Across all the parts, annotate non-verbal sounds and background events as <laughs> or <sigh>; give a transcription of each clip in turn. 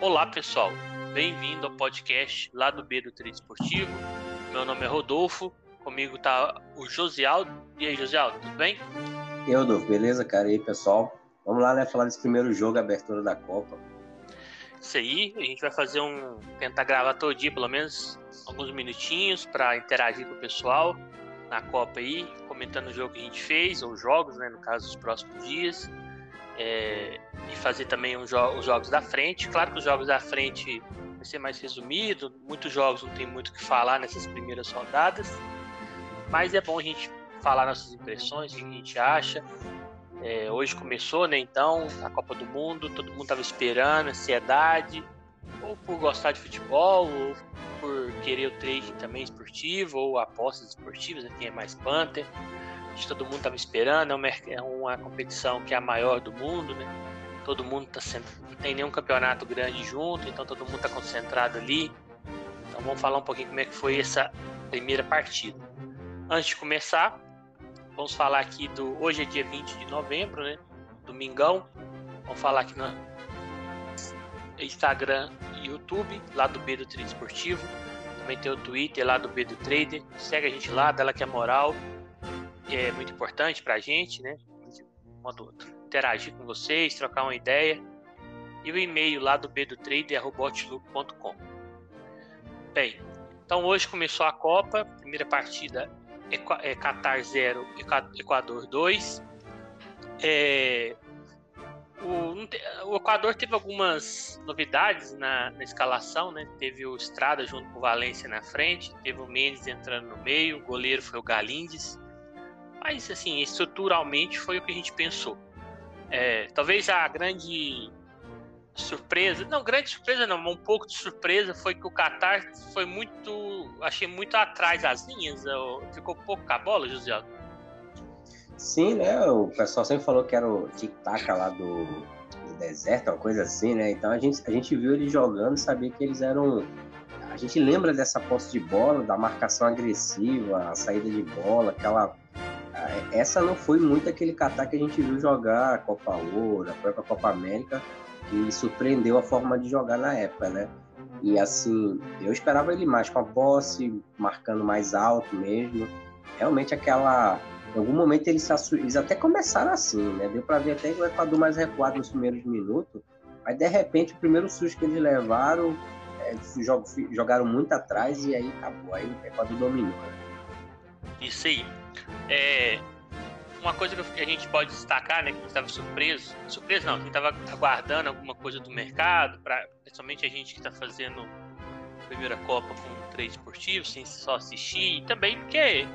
Olá, pessoal. Bem-vindo ao podcast lá do B do Treino Esportivo. Meu nome é Rodolfo. Comigo tá o Josialdo. E aí, Josialdo, tudo bem? E aí, Rodolfo, beleza, cara? E aí, pessoal? Vamos lá, né? Falar desse primeiro jogo, a abertura da Copa. Isso aí, a gente vai fazer um. tentar gravar todo dia, pelo menos alguns minutinhos, para interagir com o pessoal na Copa aí, comentando o jogo que a gente fez, ou jogos, né? No caso, dos próximos dias é, e fazer também jo os jogos da frente. Claro que os jogos da frente vai ser mais resumido, muitos jogos não tem muito o que falar nessas primeiras rodadas, mas é bom a gente falar nossas impressões, o que a gente acha. É, hoje começou, né? Então, a Copa do Mundo, todo mundo estava esperando, ansiedade, ou por gostar de futebol, ou por querer o trading também esportivo, ou apostas esportivas, né? quem é mais Panther que todo mundo estava esperando, é, é uma, competição que é a maior do mundo, né? Todo mundo está sempre, não tem nenhum campeonato grande junto, então todo mundo está concentrado ali. Então vamos falar um pouquinho como é que foi essa primeira partida. Antes de começar, vamos falar aqui do. Hoje é dia 20 de novembro, né? Domingão. Vamos falar aqui no Instagram e YouTube, lá do B do Trade Esportivo. Também tem o Twitter lá do B do Trader. Segue a gente lá, dá que é moral é muito importante para a gente, né? Interagir com vocês, trocar uma ideia. E o e-mail lá do bdotrader.com. Bem, então hoje começou a Copa, primeira partida é Qatar 0, Equador 2. É, o, o, Equador teve algumas novidades na, na, escalação, né? Teve o Estrada junto com o Valência na frente, teve o Mendes entrando no meio, o goleiro foi o Galindes, mas, assim, estruturalmente foi o que a gente pensou. É, talvez a grande surpresa, não, grande surpresa não, um pouco de surpresa foi que o Qatar foi muito, achei muito atrás das linhas, ficou pouco com a bola, José. Sim, né, o pessoal sempre falou que era o tic-tac lá do, do, deserto, uma coisa assim, né, então a gente, a gente viu eles jogando e sabia que eles eram, a gente lembra dessa posse de bola, da marcação agressiva, a saída de bola, aquela essa não foi muito aquele Catar que a gente viu jogar a Copa Ouro, a própria Copa América, que surpreendeu a forma de jogar na época, né? E assim, eu esperava ele mais com a posse, marcando mais alto mesmo. Realmente aquela. Em algum momento eles, eles até começaram assim, né? Deu para ver até o Equador mais recuado nos primeiros minutos. Mas de repente o primeiro susto que eles levaram, é, jogaram muito atrás e aí acabou. Aí o Equador dominou. Né? Isso aí. É, uma coisa que a gente pode destacar, né, que a gente estava surpreso, surpreso não, a gente estava aguardando alguma coisa do mercado, pra, principalmente a gente que está fazendo a primeira Copa com três esportivos, sem só assistir, e também porque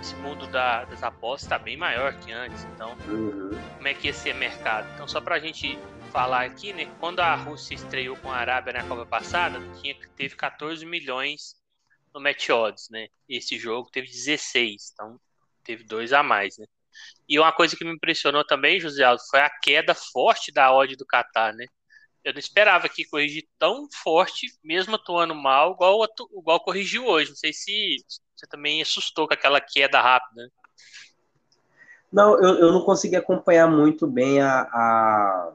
esse mundo da, das apostas está bem maior que antes, então uhum. como é que ia ser mercado? Então só para a gente falar aqui, né, quando a Rússia estreou com a Arábia na Copa passada, tinha, teve 14 milhões no match odds, né, esse jogo teve 16, então teve dois a mais, né. E uma coisa que me impressionou também, José Aldo, foi a queda forte da odd do Qatar, né? Eu não esperava que corrigir tão forte, mesmo atuando mal, igual, igual corrigiu hoje. Não sei se você também assustou com aquela queda rápida. Né? Não, eu, eu não consegui acompanhar muito bem a, a,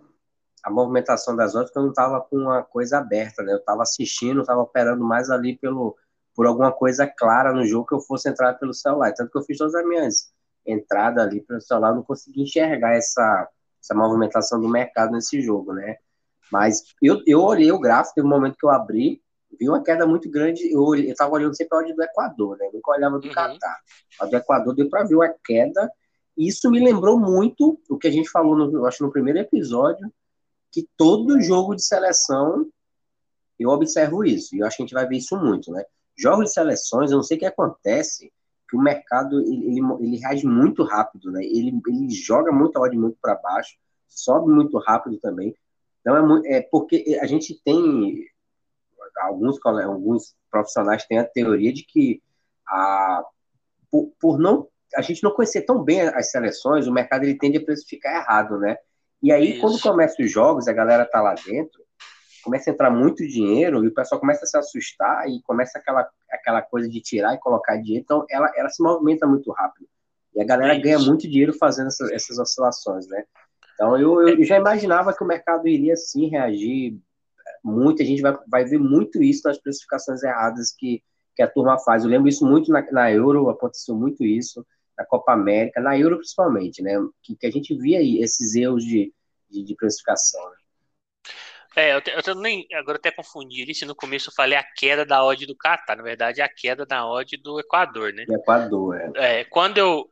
a movimentação das odds, porque eu não estava com uma coisa aberta, né? Eu estava assistindo, estava operando mais ali pelo, por alguma coisa clara no jogo que eu fosse entrar pelo celular. Tanto que eu fiz todas as minhas entrada ali para o celular, não consegui enxergar essa, essa movimentação do mercado nesse jogo, né? Mas eu, eu olhei o gráfico, teve um momento que eu abri, vi uma queda muito grande, eu estava olhando sempre a ordem do Equador, né? Nunca olhava do uhum. Catar. A do Equador deu para ver uma queda, e isso me lembrou muito o que a gente falou, no, acho, no primeiro episódio, que todo jogo de seleção eu observo isso, e eu acho que a gente vai ver isso muito, né? Jogos de seleções, eu não sei o que acontece, que o mercado ele, ele, reage muito rápido, né? Ele, ele joga muito a odd muito para baixo, sobe muito rápido também. Então é, muito, é porque a gente tem alguns alguns profissionais têm a teoria de que a por, por não a gente não conhecer tão bem as seleções, o mercado ele tende a precificar errado, né? E aí Isso. quando começa os jogos, a galera tá lá dentro, começa a entrar muito dinheiro e o pessoal começa a se assustar e começa aquela, aquela coisa de tirar e colocar dinheiro. Então, ela, ela se movimenta muito rápido. E a galera ganha muito dinheiro fazendo essas, essas oscilações, né? Então, eu, eu já imaginava que o mercado iria sim reagir muita gente vai, vai ver muito isso nas precificações erradas que, que a turma faz. Eu lembro isso muito na, na Euro, aconteceu muito isso, na Copa América, na Euro principalmente, né? Que, que a gente via aí esses erros de, de, de precificação. Né? É, eu, te, eu nem, agora até confundi ali, se no começo eu falei a queda da odd do Catar, na verdade é a queda da odd do Equador, né? Do Equador, é. é. Quando eu,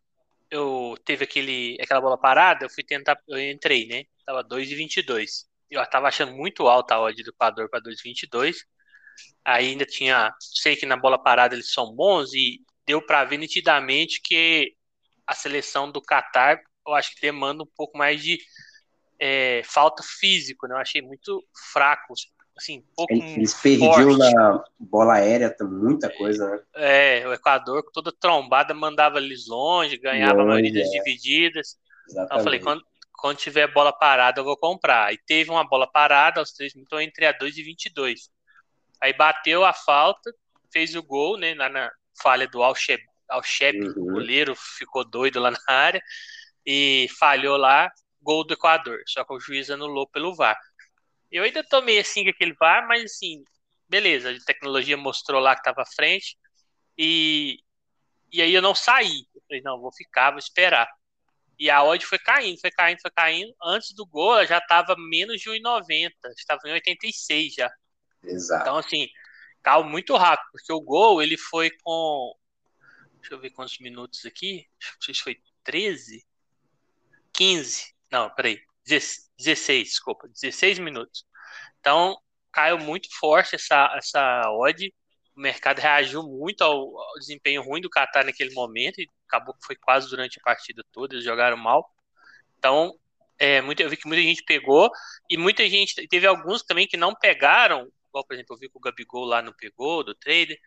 eu teve aquele, aquela bola parada, eu fui tentar, eu entrei, né? Tava 2,22. Eu tava achando muito alta a odd do Equador para 2,22. Aí ainda tinha, sei que na bola parada eles são bons e deu para ver nitidamente que a seleção do Catar, eu acho que demanda um pouco mais de é, falta físico, né? Eu achei muito fraco, assim, pouco Eles perdiam na bola aérea muita coisa, né? É, o Equador, toda trombada, mandava eles longe, ganhava longe, a maioria das é. divididas. Exatamente. Então eu falei, quando, quando tiver bola parada, eu vou comprar. E teve uma bola parada aos três minutos entre a 2 e 22. Aí bateu a falta, fez o gol, né? Lá na falha do Alcheb, Alcheb uhum. o goleiro ficou doido lá na área e falhou lá gol do Equador, só que o juiz anulou pelo VAR. Eu ainda tomei assim aquele VAR, mas assim, beleza, a tecnologia mostrou lá que estava à frente e, e aí eu não saí. Eu falei, não, vou ficar, vou esperar. E a odd foi caindo, foi caindo, foi caindo. Antes do gol, ela já estava menos de 1,90, estava em 86 já. Exato. Então, assim, caiu muito rápido, porque o gol ele foi com. Deixa eu ver quantos minutos aqui. Não sei se foi 13, 15. Não, peraí. 16, desculpa. 16 minutos. Então, caiu muito forte essa, essa odd. O mercado reagiu muito ao, ao desempenho ruim do Qatar naquele momento e acabou que foi quase durante a partida toda. Eles jogaram mal. Então, é, eu vi que muita gente pegou e muita gente. Teve alguns também que não pegaram. Igual, por exemplo, eu vi que o Gabigol lá não pegou, do trader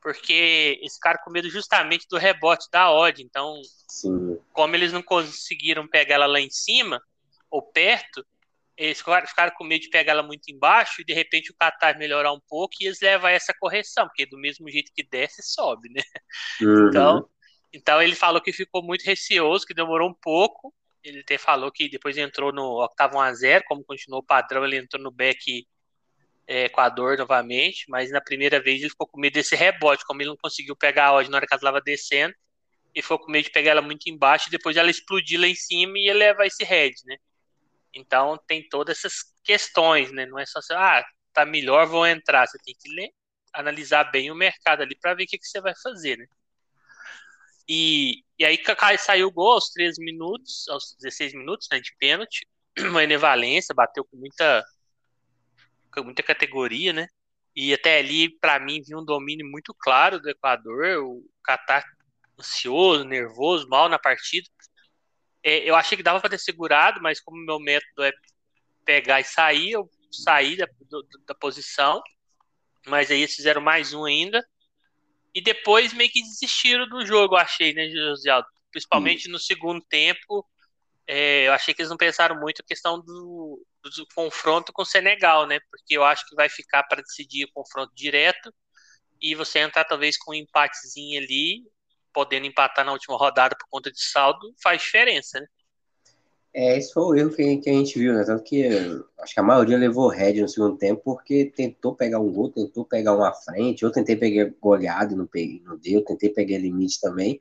porque esse cara com medo justamente do rebote da odd. Então, Sim. como eles não conseguiram pegar ela lá em cima ou perto, eles ficaram com medo de pegar ela muito embaixo e de repente o Qatar melhorar um pouco e eles levam a essa correção, porque do mesmo jeito que desce, sobe, né? Uhum. Então, então ele falou que ficou muito receoso, que demorou um pouco. Ele até falou que depois entrou no octavo 1 a 0 como continuou o padrão, ele entrou no back é, Equador novamente, mas na primeira vez ele ficou com medo desse rebote, como ele não conseguiu pegar a odd na hora que ela estava descendo, e ficou com medo de pegar ela muito embaixo e depois ela explodir lá em cima e levar esse head, né? Então tem todas essas questões, né? Não é só assim, ah, tá melhor, vou entrar. Você tem que ler, analisar bem o mercado ali para ver o que, que você vai fazer, né? E, e aí saiu o gol aos 13 minutos, aos 16 minutos, né, de pênalti. <clears throat> Uma Valência bateu com muita muita categoria, né? E até ali, para mim, vi um domínio muito claro do Equador. O Catar ansioso, nervoso, mal na partida. É, eu achei que dava para ter segurado, mas como meu método é pegar e sair, eu saí da, do, da posição. Mas aí eles fizeram mais um ainda. E depois meio que desistiram do jogo, eu achei, né, José Aldo? Principalmente hum. no segundo tempo. É, eu achei que eles não pensaram muito a questão do, do confronto com o Senegal, né? Porque eu acho que vai ficar para decidir o confronto direto e você entrar talvez com um empatezinho ali, podendo empatar na última rodada por conta de saldo, faz diferença, né? É, esse foi o erro que, que a gente viu, né? Tanto que acho que a maioria levou head no segundo tempo porque tentou pegar um gol, tentou pegar uma frente, eu tentei pegar goleado e não peguei, não deu, tentei pegar limite também,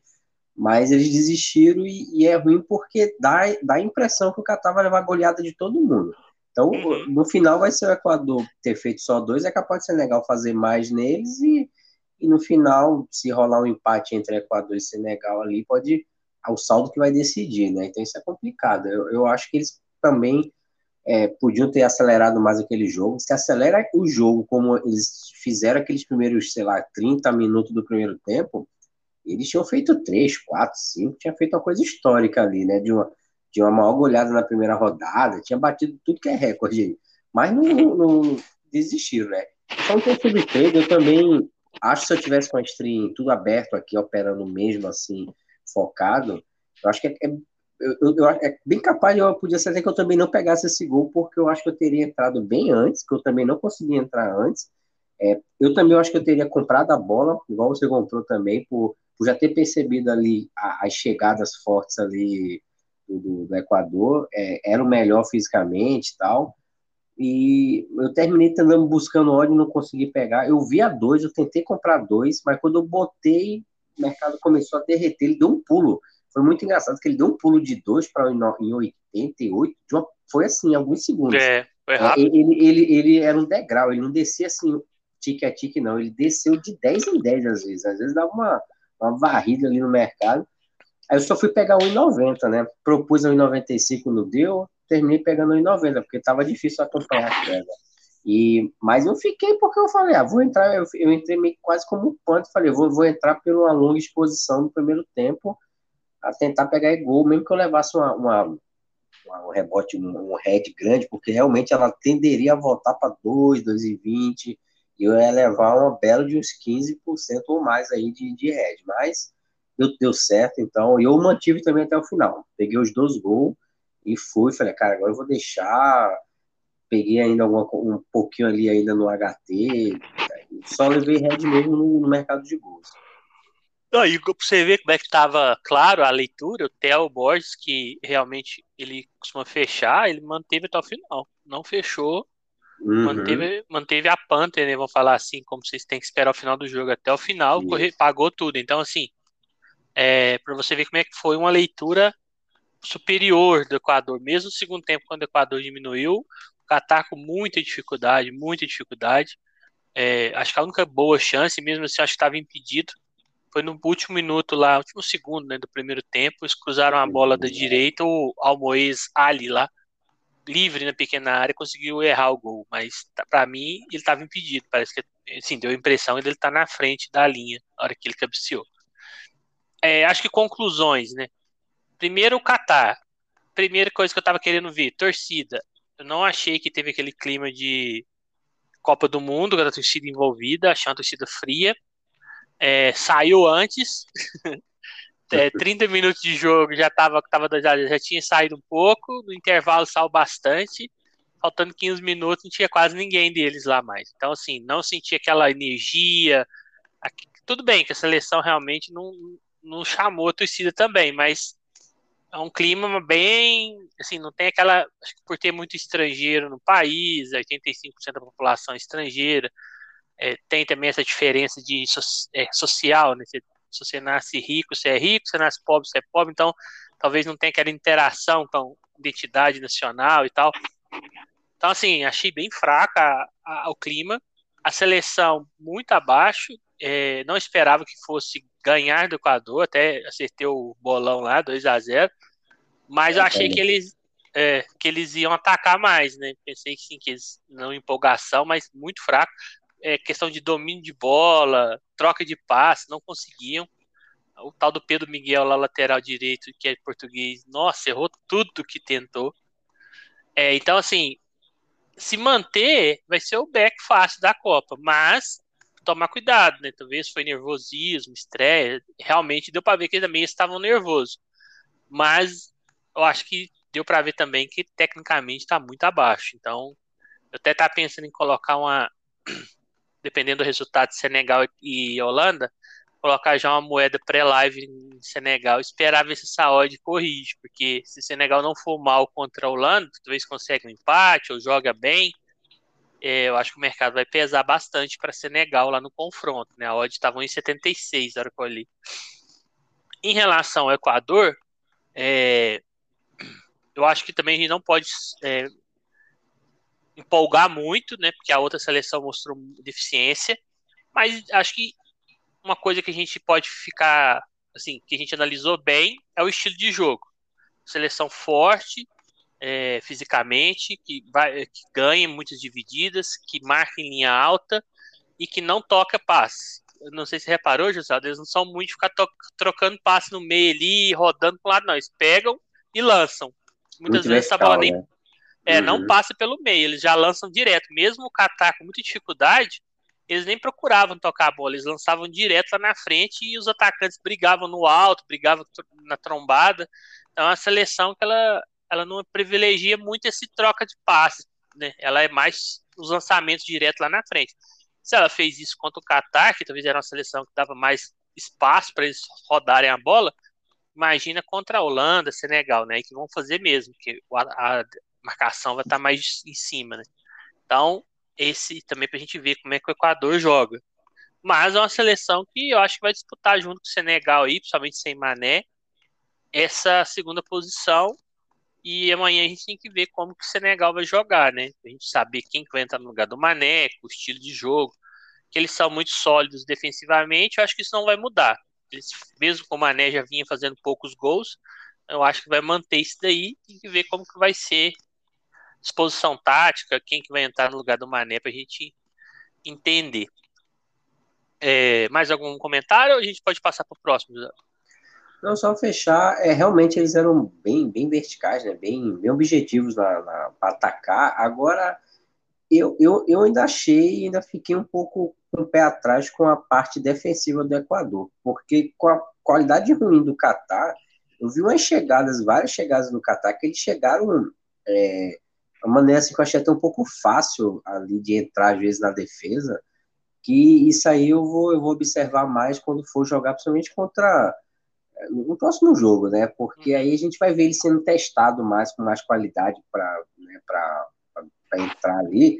mas eles desistiram e, e, é ruim porque dá, dá a impressão que o Qatar vai levar goleada de todo mundo. Então, uhum. no final, vai ser o Equador ter feito só dois, é capaz de ser legal fazer mais neles, e, e no final, se rolar um empate entre Equador e Senegal ali, pode. É o saldo que vai decidir, né? Então, isso é complicado. Eu, eu acho que eles também é, podiam ter acelerado mais aquele jogo. Se acelera o jogo como eles fizeram aqueles primeiros, sei lá, 30 minutos do primeiro tempo, eles tinham feito 3, 4, 5, tinha feito uma coisa histórica ali, né? De uma tinha uma maior goleada na primeira rodada, tinha batido tudo que é recorde aí. Mas não, não desistiram, né? Então, tem sobre trade, eu também acho que se eu tivesse com a stream tudo aberto aqui, operando mesmo assim, focado, eu acho que é, é eu, eu, é bem capaz, eu podia ser até que eu também não pegasse esse gol, porque eu acho que eu teria entrado bem antes, que eu também não consegui entrar antes. É, eu também acho que eu teria comprado a bola, igual você comprou também, por, por já ter percebido ali as chegadas fortes ali do, do Equador, é, era o melhor fisicamente e tal. E eu terminei andando buscando óleo e não consegui pegar. Eu vi a dois, eu tentei comprar dois, mas quando eu botei, o mercado começou a derreter, ele deu um pulo. Foi muito engraçado que ele deu um pulo de dois para em 88, uma, foi assim, alguns segundos. É, foi É, rápido. Ele, ele, ele era um degrau, ele não descia assim, tique a tique, não. Ele desceu de 10 em 10 às vezes. Às vezes dava uma, uma varrida ali no mercado. Aí eu só fui pegar 1,90, né? Propus a 1,95, não deu. Terminei pegando 1,90, porque tava difícil acompanhar a queda. E, mas eu fiquei porque eu falei, ah, vou entrar. Eu, eu entrei meio quase como um panto. Falei, vou, vou entrar por uma longa exposição no primeiro tempo, a tentar pegar gol, mesmo que eu levasse uma, uma, um rebote, um, um head grande, porque realmente ela tenderia a voltar para 2, 2,20 e eu ia levar uma bela de uns 15% ou mais aí de, de head. Mas deu, deu certo, então. E eu mantive também até o final. Peguei os dois gols e fui. Falei, cara, agora eu vou deixar. Peguei ainda alguma, um pouquinho ali ainda no HT. Só levei head mesmo no, no mercado de gols. Aí, pra você ver como é que tava claro a leitura, o Theo Borges, que realmente ele costuma fechar, ele manteve até o final. Não fechou, Uhum. manteve, manteve a Panther, né? Vamos falar assim, como vocês têm que esperar o final do jogo até o final, corre- pagou tudo. Então, assim, é, para você ver como é que foi uma leitura superior do Equador, mesmo no segundo tempo, quando o Equador diminuiu, o Catar com muita dificuldade, muita dificuldade. É, acho que a única boa chance, mesmo assim, acho que estava impedido. Foi no último minuto lá, último segundo né, do primeiro tempo, eles cruzaram a bola da direita, o Almoez Ali lá, livre na pequena área, conseguiu errar o gol. Mas tá- pra mim, ele estava impedido. Parece que, assim, deu a impressão de ele estar na frente da linha na hora que ele cabeceou. É, acho que conclusões, né? Primeiro, o Catar. Primeira coisa que eu tava querendo ver, torcida. Eu não achei que teve aquele clima de Copa do Mundo, com a torcida envolvida, achei uma torcida fria. É, saiu antes, <laughs> é, 30 minutos de jogo já, tava, tava, já, já tinha saído um pouco, no intervalo saiu bastante, faltando 15 minutos não tinha quase ninguém deles lá mais. Então, assim, não senti aquela energia. aqui- Tudo bem que a seleção realmente não, não chamou a torcida também, mas é um clima bem, assim, não tem aquela, acho que por ter muito estrangeiro no país, 85% da população é estrangeira, é, tem também essa diferença de é, social, né? Se, se, você nasce rico, você é rico, se você nasce pobre, você é pobre, então talvez não tenha aquela interação com identidade nacional e tal. Então, assim, achei bem fraca a, a, o clima, a seleção muito abaixo, é, não esperava que fosse ganhar do Equador, até acertei o bolão lá, 2 a 0 mas eu achei que eles, é, que eles iam atacar mais, né? Pensei que sim, que eles não empolgação, mas muito fraco. É, questão de domínio de bola, troca de passe, não conseguiam. O tal do Pedro Miguel lá, lateral direito, que é português, nossa, errou tudo que tentou. É, então, assim, se manter, vai ser o back fácil da Copa, mas tomar cuidado, né? Talvez foi nervosismo, estresse, realmente deu para ver que eles também estavam nervosos. Mas eu acho que deu para ver também que tecnicamente está muito abaixo. Então, eu até estava pensando em colocar uma, <clears throat> dependendo do resultado de Senegal e Holanda, colocar já uma moeda pré-live em Senegal, esperar ver se essa odd corrige, porque se Senegal não for mal contra a Holanda, talvez consiga um empate ou joga bem, eu acho que o mercado vai pesar bastante para Senegal lá no confronto, né? A odd estava em 76 na hora que eu olhei. Em relação ao Equador, é, eu acho que também a gente não pode é, empolgar muito, né? Porque a outra seleção mostrou deficiência, mas acho que uma coisa que a gente pode ficar, assim, que a gente analisou bem é o estilo de jogo. Seleção forte, é, fisicamente, que, vai, que ganha muitas divididas, que marca em linha alta e que não toca passe. Eu não sei se reparou, José, eles não são muito de ficar trocando passe no meio ali, rodando para lado, não. Eles pegam e lançam. Muitas Muito vezes vertical, essa bola nem né? é, Uhum. não passa pelo meio, eles já lançam direto. Mesmo o Catar com muita dificuldade, eles nem procuravam tocar a bola, eles lançavam direto lá na frente e os atacantes brigavam no alto, brigavam na trombada. Então é uma seleção que ela, ela não privilegia muito esse troca de passes, né? Ela é mais os lançamentos direto lá na frente. Se ela fez isso contra o Catar, que talvez era uma seleção que dava mais espaço para eles rodarem a bola, imagina contra a Holanda, Senegal, né? Que vão fazer mesmo, que a, a marcação vai estar mais em cima, né? Então, esse também para a gente ver como é que o Equador joga. Mas é uma seleção que eu acho que vai disputar junto com o Senegal aí, principalmente sem Mané, essa segunda posição. E amanhã a gente tem que ver como que o Senegal vai jogar, né? A gente saber quem vai entrar no lugar do Mané, o estilo de jogo, que eles são muito sólidos defensivamente, eu acho que isso não vai mudar. Eles, mesmo com o Mané já vinha fazendo poucos gols, eu acho que vai manter isso daí, tem que ver como que vai ser disposição tática, quem que vai entrar no lugar do Mané para a gente entender. É, mais algum comentário ou a gente pode passar para o próximo? Não, só fechar, é, realmente eles eram bem, bem verticais, né, bem, bem objetivos para atacar. Agora, eu, eu, eu ainda achei, ainda fiquei um pouco com o pé atrás com a parte defensiva do Equador, porque com a qualidade ruim do Catar, eu vi umas chegadas, várias chegadas do Catar, que eles chegaram é, uma maneira assim que eu achei até um pouco fácil ali de entrar, às vezes, na defesa, que isso aí eu vou, eu vou observar mais quando for jogar, principalmente contra no próximo jogo, né? Porque aí a gente vai ver ele sendo testado mais, com mais qualidade para né, entrar ali.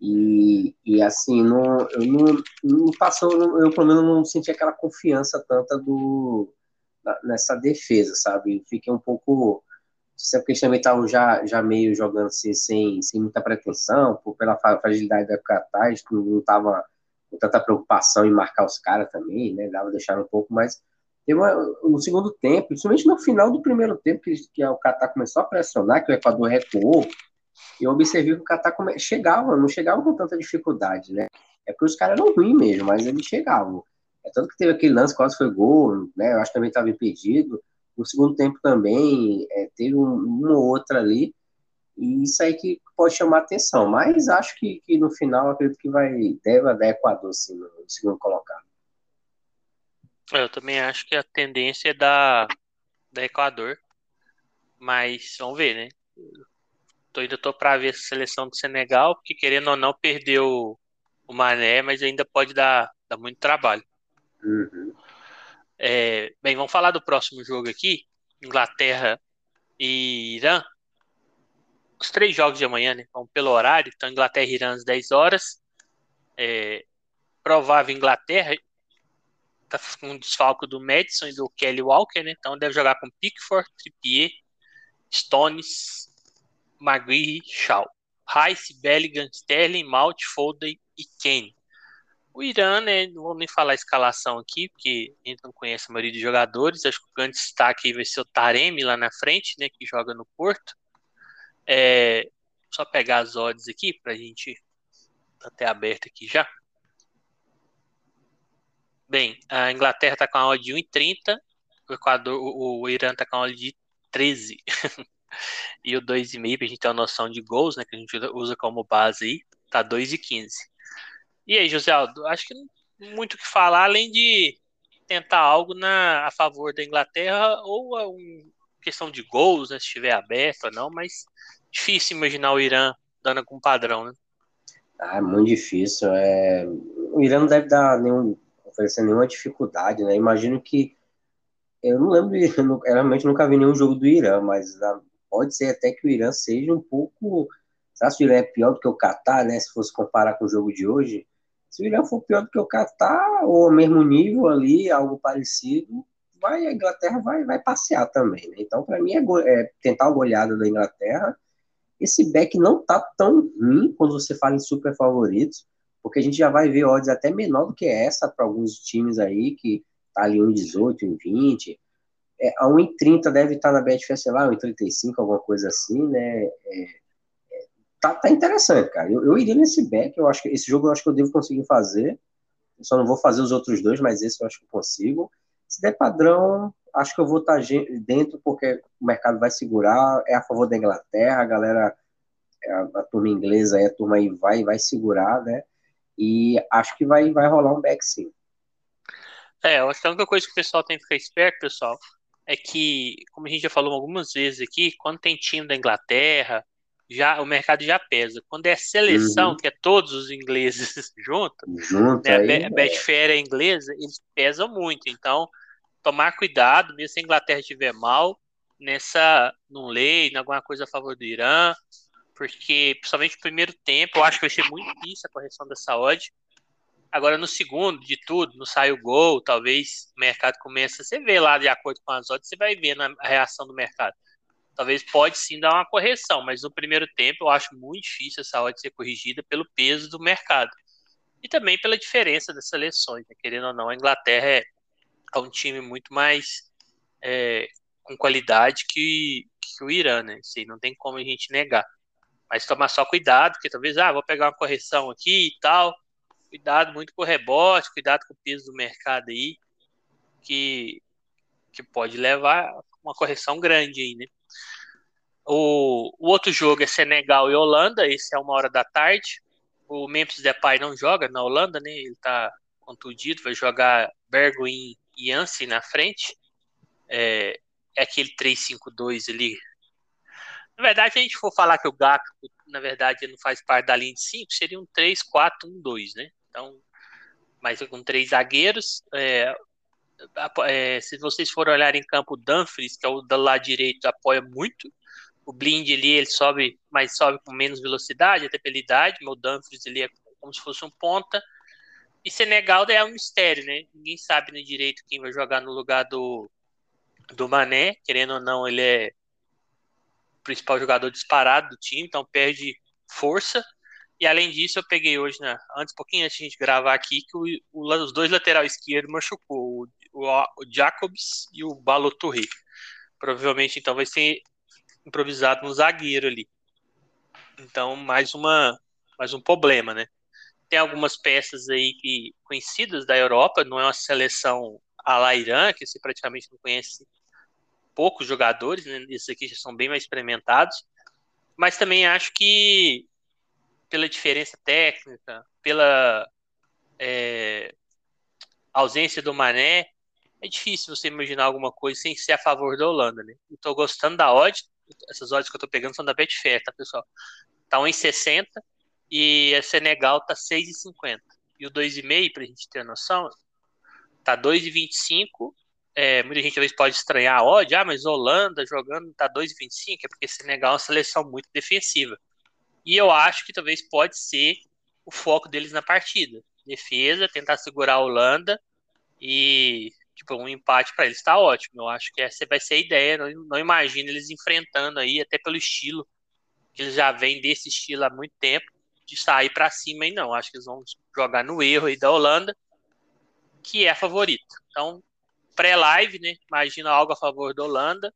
E, e assim, não, eu não, não passou, eu pelo menos não senti aquela confiança tanta do, nessa defesa, sabe? Fiquei um pouco se é porque eles também estavam já, já meio jogando assim, sem, sem muita pretensão, por, pela fragilidade da Qatar, não estava com tanta preocupação em marcar os caras também, né? Dava deixar um pouco, mas teve no segundo tempo, principalmente no final do primeiro tempo, que, que o Qatar começou a pressionar, que o Equador recuou, eu observei que o Qatar come... chegava, não chegava com tanta dificuldade, né? É porque os caras eram ruins mesmo, mas eles chegavam. É tanto que teve aquele lance, quase foi gol, né? Eu acho que também estava impedido. No segundo tempo também é, teve um, uma ou outra ali, e isso aí que pode chamar atenção. Mas acho que, que no final acredito que vai deve dar Equador sim, no segundo colocado. Eu também acho que a tendência é da, da Equador. Mas vamos ver, né? Tô, ainda tô para ver a seleção do Senegal, porque querendo ou não, perdeu o Mané, mas ainda pode dar, dar muito trabalho. Uhum. É, bem, vamos falar do próximo jogo aqui: Inglaterra e Irã. Os três jogos de amanhã, né? Vamos pelo horário. Então, Inglaterra e Irã às 10 horas. É, provável Inglaterra. Tá com um desfalco do Madison e do Kelly Walker, né? Então deve jogar com Pickford, Trippier, Stones, Maguire, Shaw. Rice, Bellingham, Sterling, Malt, Foden e Kane. O Irã, né, não vou nem falar a escalação aqui, porque a gente não conhece a maioria dos jogadores. Acho que o grande destaque vai ser o Taremi lá na frente, né, que joga no Porto. É, só pegar as odds aqui para a gente tá até aberto aqui já. Bem, a Inglaterra está com a odd de 1,30, o Equador, o, o Irã está com a odd de 13. <laughs> e o 2,5 para a gente ter uma noção de gols, né, que a gente usa como base aí, tá 2,15. E aí, José Aldo, acho que não muito o que falar, além de tentar algo na, a favor da Inglaterra ou a um, questão de gols, né, se estiver aberto ou não, mas difícil imaginar o Irã dando algum padrão, né? Ah, é muito difícil. É... O Irã não deve dar nenhum, oferecer nenhuma dificuldade, né? Imagino que eu não lembro, <laughs> eu realmente nunca vi nenhum jogo do Irã, mas ah, pode ser até que o Irã seja um pouco. Será que o Irã é pior do que o Catar, né? Se fosse comparar com o jogo de hoje, se o Irã for pior do que o Catar, ou mesmo nível ali, algo parecido, vai, a Inglaterra vai, vai passear também. Né? Então, para mim, é, é, tentar a goleada da Inglaterra. Esse back não tá tão ruim quando você fala em super favoritos, porque a gente já vai ver odds até menor do que essa para alguns times aí, que tá ali 1,18, 1,20. É, a 1,30 deve estar tá na Betfair, sei lá, 1,35, alguma coisa assim, né? É, tá, tá interessante, cara. Eu, eu iria nesse back, eu acho que esse jogo eu acho que eu devo conseguir fazer. Eu só não vou fazer os outros dois, mas esse eu acho que consigo. Se der padrão, acho que eu vou estar tá dentro porque o mercado vai segurar, é a favor da Inglaterra, a galera, é a, a turma inglesa aí, a turma aí vai, vai segurar, né? E acho que vai, vai rolar um back sim. É, eu acho que a única coisa que o pessoal tem que ficar esperto, pessoal, é que, como a gente já falou algumas vezes aqui, quando tem time da Inglaterra, já o mercado já pesa. Quando é seleção, uhum. que é todos os ingleses <laughs> juntos, Junto né, aí, a Betfair é inglesa, eles pesam muito. Então, tomar cuidado, mesmo se a Inglaterra estiver mal, nessa, num lei, em alguma coisa a favor do Irã, porque principalmente no primeiro tempo, eu acho que vai ser muito difícil a correção dessa odd. Agora no segundo, de tudo, não sai o gol, talvez o mercado começa, você vê lá de acordo com as odds, você vai ver na reação do mercado. Talvez pode sim dar uma correção, mas no primeiro tempo eu acho muito difícil essa odd ser corrigida pelo peso do mercado. E também pela diferença das seleções, né? querendo ou não, a Inglaterra é, é um time muito mais é, com qualidade que, que o Irã, né? Isso aí não tem como a gente negar. Mas tomar só cuidado, porque talvez, ah, vou pegar uma correção aqui e tal. Cuidado muito com o rebote, cuidado com o peso do mercado aí, que, que pode levar uma correção grande aí, né? O, o outro jogo é Senegal e Holanda, esse é uma hora da tarde. O Memphis Depay não joga na Holanda, né? Ele tá contundido, vai jogar Bergwijn e Yancy na frente. É, é aquele 3-5-2 ali na verdade, se a gente for falar que o Gakpo, na verdade, não faz parte da linha de 5, seria um 3-4-1-2, né? Então, mas com três zagueiros. É, é, se vocês forem olhar em campo, o Dumfries, que é o do lado direito, apoia muito. O Blind ali, ele sobe, mas sobe com menos velocidade, até pela idade. O Dumfries ele é como se fosse um ponta. E Senegal é um mistério, né? Ninguém sabe no direito quem vai jogar no lugar do, do Mané. Querendo ou não, ele é principal jogador disparado do time, então perde força. E além disso, eu peguei hoje, né, antes, pouquinho antes de a gente gravar aqui, que o, o, os dois lateral esquerdos machucou, o, o, o Jacobs e o Baloturri. Provavelmente, então, vai ser improvisado no zagueiro ali. Então, mais uma mais um problema, né? Tem algumas peças aí que conhecidas da Europa, não é uma seleção a la Irã, que você praticamente não conhece poucos jogadores, né? Esses aqui já são bem mais experimentados. Mas também acho que pela diferença técnica, pela é, ausência do Mané, é difícil você imaginar alguma coisa sem ser a favor da Holanda, né? Estou gostando da odd, essas odds que eu estou pegando são da Betfair, tá, pessoal? Tá 1,60 e a Senegal tá 6,50. E o 2,5, para a gente ter noção, tá 2,25 é, muita gente talvez pode estranhar odd, ah, mas Holanda jogando tá 2,25, é porque Senegal é uma seleção muito defensiva. E eu acho que talvez pode ser o foco deles na partida. Defesa, tentar segurar a Holanda e tipo, um empate para eles está ótimo. Eu acho que essa vai ser a ideia. Não, não imagino eles enfrentando aí, até pelo estilo, que eles já vêm desse estilo há muito tempo, de sair para cima e não. Acho que eles vão jogar no erro aí da Holanda, que é a favorita. Então, pré-live, né? Imagina algo a favor da Holanda.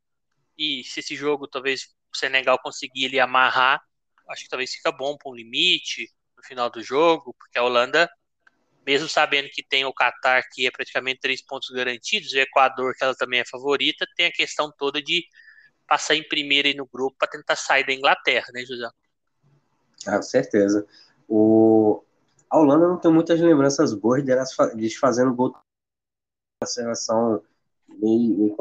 E se esse jogo talvez o Senegal conseguir ele amarrar, acho que talvez fica bom para um limite no final do jogo, porque a Holanda, mesmo sabendo que tem o Qatar, que é praticamente três pontos garantidos, o Equador, que ela também é favorita, tem a questão toda de passar em primeiro aí no grupo para tentar sair da Inglaterra, né, José? Ah, certeza. O... A Holanda não tem muitas lembranças boas delas de fazendo gol uma seleção meio, meio,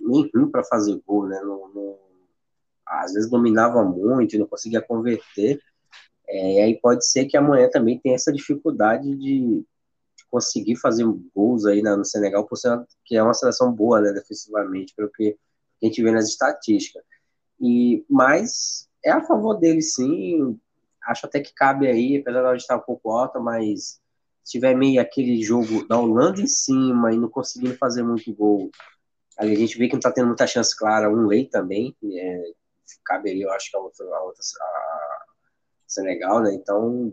meio ruim para fazer gol, né? Não, não, às vezes dominava muito não conseguia converter. É, e aí pode ser que amanhã também tenha essa dificuldade de, de conseguir fazer gols aí na, no Senegal, por ser que é uma seleção boa, né, defensivamente, pelo que a gente vê nas estatísticas. E, mas é a favor dele, sim. Acho até que cabe aí, apesar de estar um pouco alta, mas se tiver meio aquele jogo da Holanda em cima e não conseguindo fazer muito gol, a gente vê que não está tendo muita chance clara, um lei também, é, caberia, eu acho que a outra, a outra a Senegal, né? Então,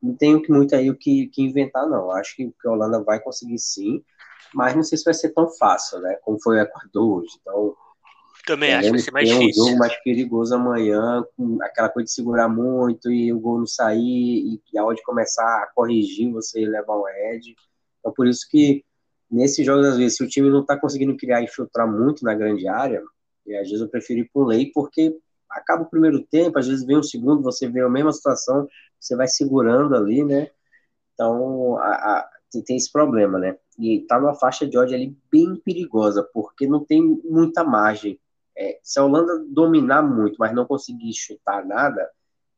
não tenho muito aí o que, que inventar, não. Acho que, que a Holanda vai conseguir sim, mas não sei se vai ser tão fácil, né? Como foi o Equador hoje. Então, também acho que vai ser mais difícil. um jogo mais perigoso amanhã, com aquela coisa de segurar muito e o gol não sair, e, a hora de começar a corrigir, você levar um head. Então, por isso que nesses jogos, às vezes, se o time não está conseguindo criar e filtrar muito na grande área, e às vezes eu prefiro ir por lei, porque acaba o primeiro tempo, às vezes vem o segundo, você vê a mesma situação, você vai segurando ali, né? Então, a, a, tem, tem, esse problema, né? E tá numa faixa de ódio ali bem perigosa, porque não tem muita margem é, se a Holanda dominar muito, mas não conseguir chutar nada,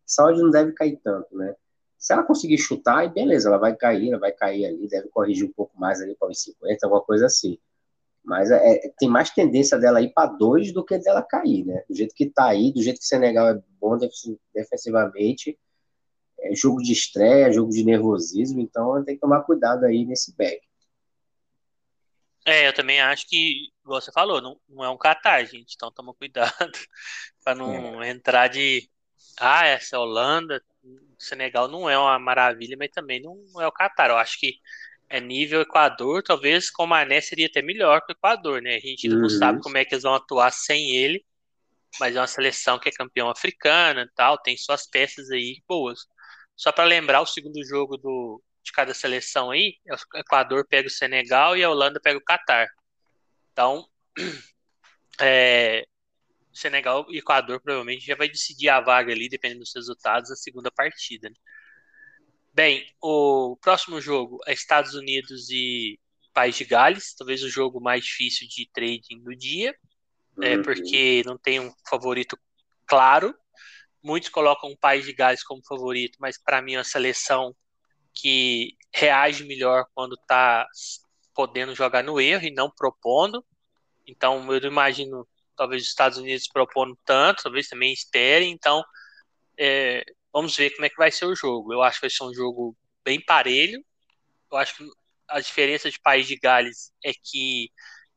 Saúde não deve cair tanto, né? Se ela conseguir chutar, beleza, ela vai cair, ela vai cair ali, deve corrigir um pouco mais ali para os 50, alguma coisa assim. Mas é, é tem mais tendência dela ir para dois do que dela cair, né? Do jeito que tá aí, do jeito que o Senegal é bom defensivamente, é jogo de estreia, jogo de nervosismo, então tem que tomar cuidado aí nesse back. É, eu também acho que, como você falou, não, não é um Qatar, gente, então toma cuidado <laughs> para não é. entrar de ah, essa é Holanda, Senegal não é uma maravilha, mas também não é o Qatar. Eu acho que é nível Equador, talvez com o Mané seria até melhor que o Equador, né? A gente uhum. não sabe como é que eles vão atuar sem ele, mas é uma seleção que é campeão africana e tal, tem suas peças aí boas. Só para lembrar, o segundo jogo do, de cada seleção aí, o Equador pega o Senegal e a Holanda pega o Catar. Então, <clears throat> é, Senegal e Equador provavelmente já vai decidir a vaga ali, dependendo dos resultados, na segunda partida. Né? Bem, o próximo jogo é Estados Unidos e País de Gales, talvez o jogo mais difícil de trading do dia, é, uhum. porque não tem um favorito claro. Muitos colocam o País de Gales como favorito, mas para mim é uma seleção que reage melhor quando está podendo jogar no erro e não propondo. Então eu imagino talvez os Estados Unidos propondo tanto, talvez também esperem. Então é, vamos ver como é que vai ser o jogo. Eu acho que vai ser um jogo bem parelho. Eu acho que a diferença de País de Gales é que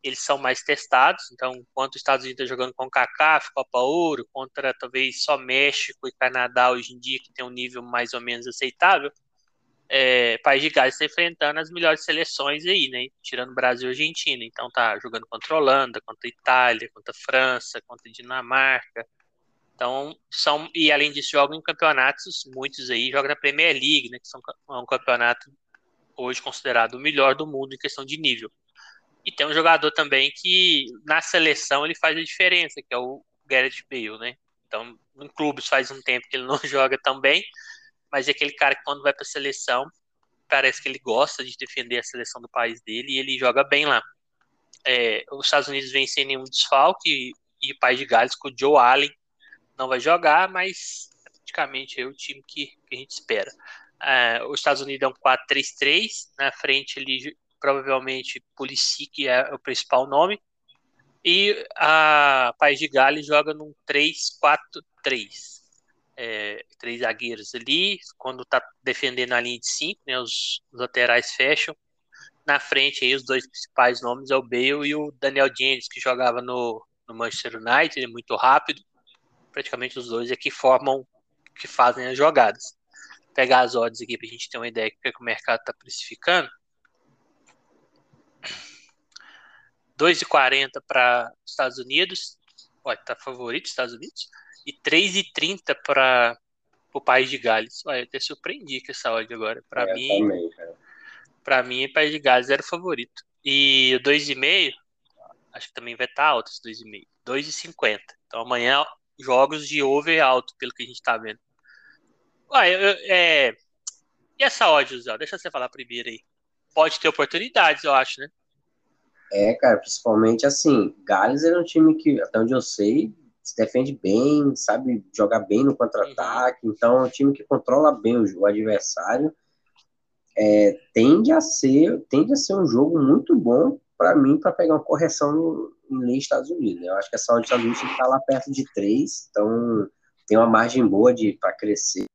eles são mais testados, então, enquanto os Estados Unidos está jogando com CACAF, Copa Ouro, contra talvez só México e Canadá hoje em dia, que tem um nível mais ou menos aceitável, é, País de Gales está enfrentando as melhores seleções aí, né? Tirando Brasil e Argentina. Então tá jogando contra Holanda, contra Itália, contra França, contra Dinamarca. Então, são. E além disso, jogam em campeonatos, muitos aí jogam na Premier League, né? Que são, é um campeonato hoje considerado o melhor do mundo em questão de nível. E tem um jogador também que na seleção ele faz a diferença, que é o Gareth Bale, né? Então, em clubes faz um tempo que ele não <laughs> joga tão bem, mas é aquele cara que quando vai para a seleção, parece que ele gosta de defender a seleção do país dele e ele joga bem lá. É, os Estados Unidos vem sem nenhum desfalque e, o País de Gales com o Joe Allen não vai jogar, mas praticamente é o time que, que a gente espera. É, os Estados Unidos é um 4-3-3, na frente ele provavelmente Pulisic é o principal nome, e a País de Gales joga num 3-4-3 é, três zagueiros ali, quando tá defendendo a linha de cinco, né, os, os, laterais fecham. Na frente aí os dois principais nomes é o Bale e o Daniel James, que jogava no, no Manchester United, ele é muito rápido. Praticamente os dois aqui formam, que fazem as jogadas. Pegar as odds aqui para a gente ter uma ideia do que, é que o mercado está precificando. 2,40 para Estados Unidos. Olha, tá favorito Estados Unidos e 3,30 para o País de Gales. Olha, eu até surpreendi com essa odd agora. Para é, mim, para mim, País de Gales era o favorito. E o 2,5, acho que também vai estar alto esse 2,5. 2,50. Então amanhã jogos de over alto, pelo que a gente está vendo. Ué, eu, é... E essa odd, Zé? Deixa você falar primeiro aí. Pode ter oportunidades, eu acho, né? É, cara, principalmente assim, Gales era um time que, até onde eu sei, se defende bem, sabe jogar bem no contra-ataque, então é um time que controla bem o, o adversário. É, tende a ser tende a ser um jogo muito bom para mim para pegar uma correção no, em Estados Unidos. Eu acho que a saúde dos Estados Unidos está lá perto de três, então tem uma margem boa de para crescer.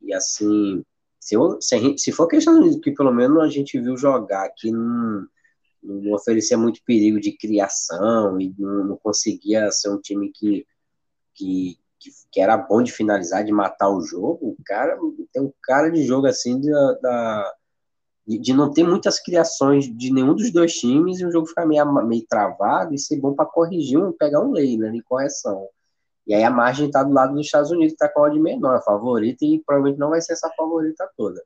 E assim, se, eu, se, gente, se for que os Estados Unidos, que pelo menos a gente viu jogar aqui num, não oferecia muito perigo de criação e não, não conseguia ser um time que, que, que, era bom de finalizar, de matar o jogo. O cara tem um cara de jogo assim da, da de não ter muitas criações de nenhum dos dois times e o jogo ficar meio, meio travado e ser bom para corrigir um, pegar um lei, né, de correção. E aí a margem está do lado dos Estados Unidos, que está com a odd menor, a favorita, e provavelmente não vai ser essa favorita toda.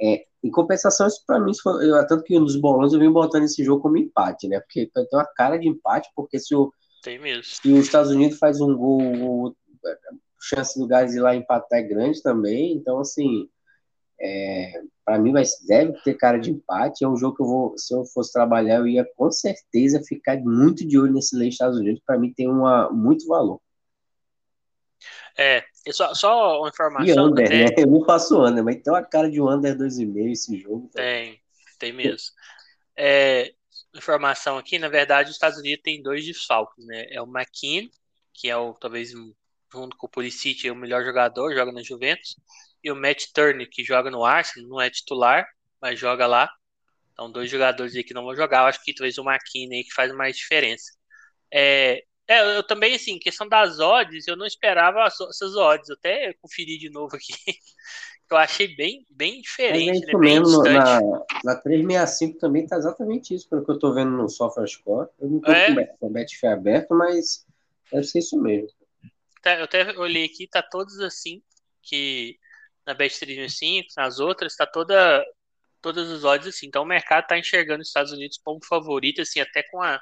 É, em compensação, isso para mim, eu, tanto que nos bolões eu vim botando esse jogo como empate, né? Porque tem uma cara de empate, porque se o, tem mesmo. se os Estados Unidos faz um gol, a chance do Gás ir lá empatar é grande também. Então, assim, é, para mim vai, deve ter cara de empate. É um jogo que eu vou, se eu fosse trabalhar, eu ia com certeza ficar muito de olho nesse lei Estados Unidos. Para mim tem uma, muito valor. É, só, só uma informação. E under, até... né? Eu não faço under, mas tem uma cara de under 2,5 esse jogo. Tem, tem mesmo. É, informação aqui, na verdade, os Estados Unidos tem dois desfalques, né? É o McKean, que é o talvez junto com o Pulisic o melhor jogador, joga na Juventus, e o Matt Turner, que joga no Arsenal, não é titular, mas joga lá. Então, dois jogadores aí que não vão jogar. Eu acho que talvez o McKinney aí que faz mais diferença. É, é, eu também, assim, questão das odds, eu não esperava essas odds. Eu até conferi de novo aqui. <laughs> eu achei bem, bem diferente. É né? mesmo, na, na 365 também tá exatamente isso, pelo que eu tô vendo no SofaScore. Eu não tô é. com o Betfair aberto, mas deve ser isso mesmo. Tá, eu até olhei aqui, tá todos assim, que na Bet365, nas outras, tá toda todas as odds assim. Então o mercado tá enxergando os Estados Unidos como favorito, assim, até com a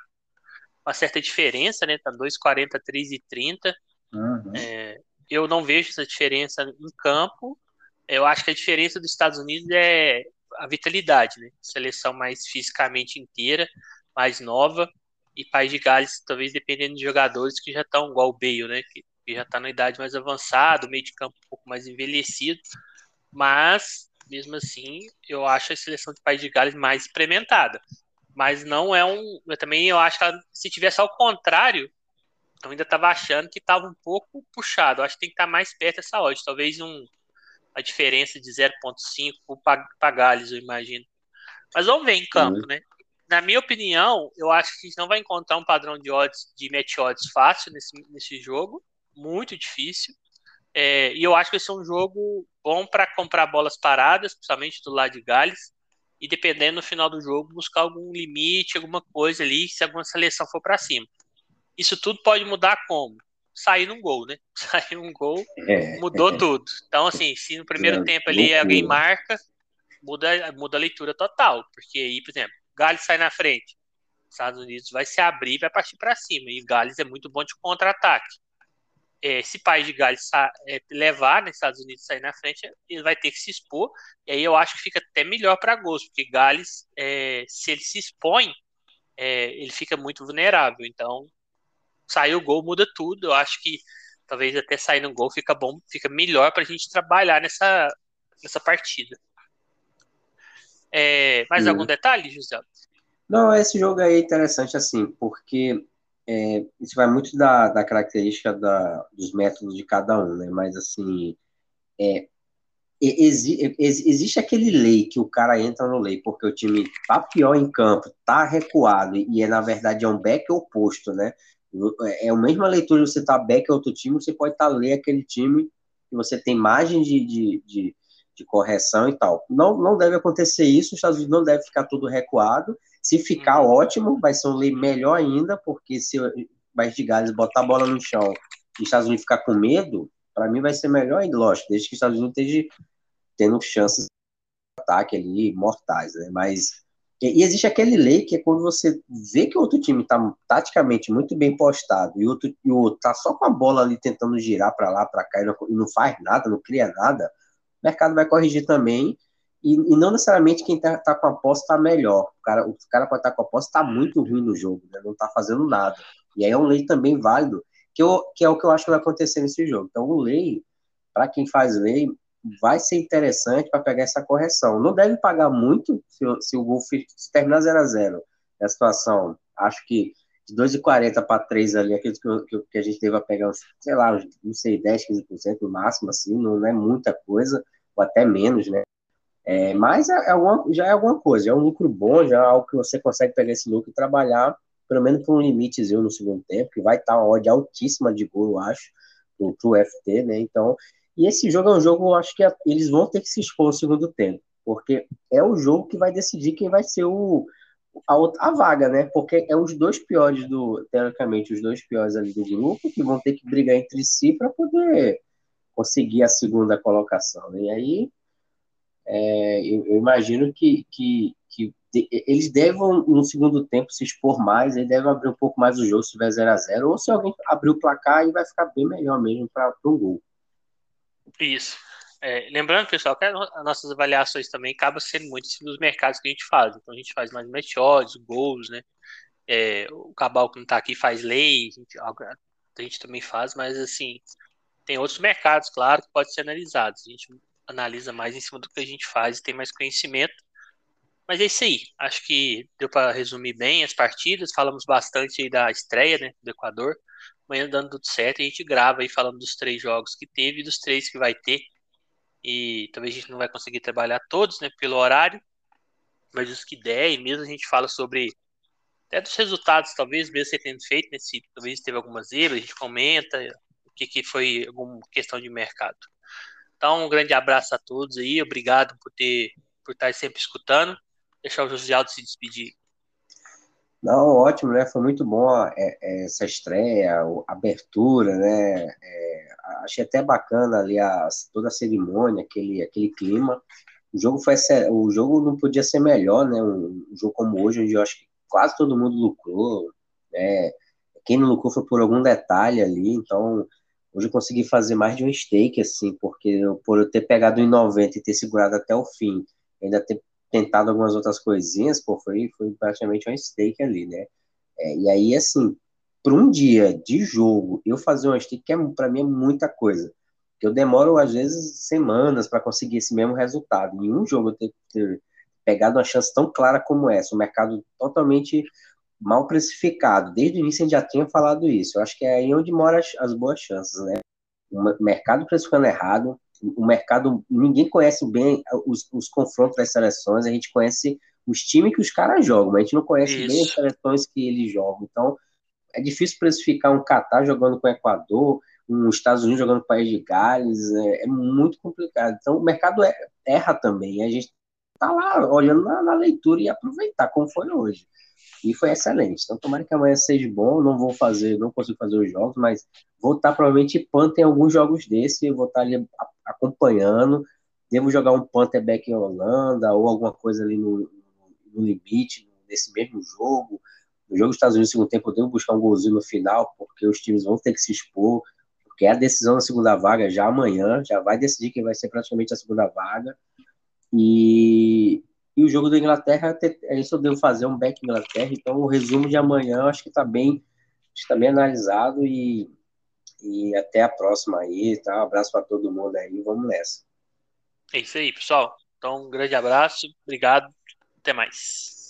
uma certa diferença, né? Tá 2,40, 3,30. Uhum. É, eu não vejo essa diferença em campo. Eu acho que a diferença dos Estados Unidos é a vitalidade, né? Seleção mais fisicamente inteira, mais nova. E País de Gales, talvez dependendo de jogadores que já estão igual o Bale, né? Que, que já está na idade mais avançada, meio de campo um pouco mais envelhecido. Mas, mesmo assim, eu acho a seleção de País de Gales mais experimentada mas não é um. Eu também eu acho que ela, se tivesse ao contrário, eu ainda estava achando que estava um pouco puxado. Eu acho que tem que estar tá mais perto dessa odd. Talvez um, a diferença de 0,5 para Gales, eu imagino. Mas vamos ver em campo, uhum. né? Na minha opinião, eu acho que a gente não vai encontrar um padrão de odds, de match odds fácil nesse, nesse jogo. Muito difícil. É, e eu acho que esse é um jogo bom para comprar bolas paradas, principalmente do lado de Gales e dependendo no final do jogo buscar algum limite, alguma coisa ali, se alguma seleção for para cima. Isso tudo pode mudar como? Sair num gol, né? <laughs> Sair um gol, é, mudou é, tudo. Então, assim, se no primeiro é, tempo ali alguém marca, muda, muda a leitura total. Porque aí, por exemplo, Gales sai na frente, Estados Unidos vai se abrir e vai partir para cima. E Gales é muito bom de contra-ataque é, esse país de Gales é, levar nos né, Estados Unidos sair na frente, ele vai ter que se expor. E aí eu acho que fica até melhor para gosto, porque Gales, é, se ele se expõe, é, ele fica muito vulnerável. Então, sair o gol muda tudo. Eu acho que talvez até sair no gol fica bom, fica melhor para a gente trabalhar nessa, nessa partida. É, mais algum detalhe, José? Não, esse jogo aí é interessante assim, porque é, isso vai muito da, da característica da, dos métodos de cada um, né? Mas, assim, é, exi, ex, existe aquele lei que o cara entra no lei porque o time tá pior em campo, tá recuado, e é, na verdade, é um back oposto, né? É a mesma leitura você tá back outro time, você pode estar tá aquele time que você tem margem de, de, de, de correção e tal. Não, não deve acontecer isso, os Estados Unidos não deve ficar todo recuado, se ficar uhum. ótimo, vai ser um lei melhor ainda, porque se o Baixo de Gales botar a bola no chão e os Estados Unidos ficar com medo, para mim vai ser melhor ainda, lógico, desde que os Estados Unidos esteja tendo chances de ataque ali mortais, né? Mas e existe aquele lei que é quando você vê que o outro time está taticamente muito bem postado e o outro, e o outro tá só com a bola ali tentando girar para lá, para cá e não, e não, faz nada, não cria nada, o mercado vai corrigir também e, e não necessariamente quem tá, tá com a posse tá melhor. O cara, o cara pode estar tá com a posse tá muito ruim no jogo, né? não tá fazendo nada. E aí é um lei também válido, que, eu, que é o que eu acho que vai acontecer nesse jogo. Então, o lei, para quem faz lei, vai ser interessante para pegar essa correção. Não deve pagar muito se, se o gol se terminar 0 a 0 a situação. Acho que de 2,40 para 3 ali, aquilo que, que, a gente teve a pegar, sei lá, não sei, 10, 15% no máximo, assim, não é muita coisa, ou até menos, né? É, mas é, é alguma, já é alguma coisa, é um lucro bom, já é algo que você consegue pegar esse lucro e trabalhar, pelo menos por um limitezinho no segundo tempo, que vai estar uma odd altíssima de gol, eu acho, pro, pro FT, né? Então, e esse jogo é um jogo, eu acho que eles vão ter que se expor no segundo tempo, porque é o jogo que vai decidir quem vai ser o, a, a, vaga, né? Porque é os dois piores do, teoricamente, os dois piores ali do grupo que vão ter que brigar entre si para poder conseguir a segunda colocação. Né? E aí é, eu, eu, imagino que, que, que de, eles devam, no segundo tempo, se expor mais, eles devem abrir um pouco mais o jogo se tiver 0 a 0 ou se alguém abrir o placar, aí vai ficar bem melhor mesmo para um gol. Isso. É, lembrando, pessoal, que as nossas avaliações também acabam sendo muito nos mercados que a gente faz. Então a gente faz mais match gols, né? É, o Cabal que não está aqui faz lei, a gente, a gente também faz, mas assim, tem outros mercados, claro, que podem ser analisados. A gente analisa mais em cima do que a gente faz e tem mais conhecimento. Mas é isso aí. Acho que deu para resumir bem as partidas. Falamos bastante aí da estreia né, do Equador. Amanhã dando tudo certo, a gente grava aí falando dos três jogos que teve e dos três que vai ter. E talvez a gente não vai conseguir trabalhar todos, né, pelo horário. Mas os que der, e mesmo a gente fala sobre até dos resultados, talvez, mesmo você tendo feito, né, se talvez teve algumas erros, a gente comenta que, que foi alguma questão de mercado. Então, um grande abraço a todos aí, obrigado por ter por estar sempre escutando. Deixar o José Aldo se despedir. Não, ótimo, né? Foi muito bom é, é, essa estreia, a abertura, né? É, achei até bacana ali a, toda a cerimônia, aquele, aquele clima. O jogo foi o jogo não podia ser melhor, né? Um, jogo como hoje, onde eu acho que quase todo mundo lucrou, né? Quem não lucrou foi por algum detalhe ali, então hoje eu consegui fazer mais de um stake, assim, porque eu, por eu ter pegado em 90 e ter segurado até o fim, ainda ter tentado algumas outras coisinhas, pô, foi, foi praticamente um stake ali, né? É, e aí, assim, para um dia de jogo, eu fazer um stake, que é, para mim é muita coisa. Eu demoro, às vezes, semanas para conseguir esse mesmo resultado. Em um jogo eu ter, ter pegado uma chance tão clara como essa, o mercado totalmente mal precificado. Desde o início a gente já tinha falado isso. Eu acho que é aí onde moram as, as boas chances, né? O mercado precificando errado, o mercado, ninguém conhece bem os, os confrontos das seleções, a gente conhece os times que os caras jogam, mas a gente não conhece isso. bem as seleções que eles jogam. Então, é difícil precificar um Catar jogando com o Equador, um Estados Unidos jogando com o País de Gales, é, é muito complicado. Então, o mercado é, erra também. A gente tá lá olhando na, na, leitura e aproveitar, como foi hoje. E foi excelente. Então, tomara que amanhã seja bom. Não vou fazer, não consigo fazer os jogos, mas vou estar provavelmente Panta em alguns jogos desse. Vou estar ali acompanhando. Devo jogar um Panther back em Holanda ou alguma coisa ali no, no limite, nesse mesmo jogo. No jogo dos Estados Unidos, no segundo tempo, eu devo buscar um golzinho no final, porque os times vão ter que se expor. Porque é a decisão da segunda vaga já amanhã, já vai decidir quem vai ser praticamente a segunda vaga. E, e o jogo da Inglaterra, é isso eu devo fazer um back Inglaterra, então o resumo de amanhã acho que está bem, está bem analisado e, e até a próxima aí, tá? Um abraço para todo mundo aí, vamos nessa. É isso aí, pessoal. Então, um grande abraço, obrigado, até mais.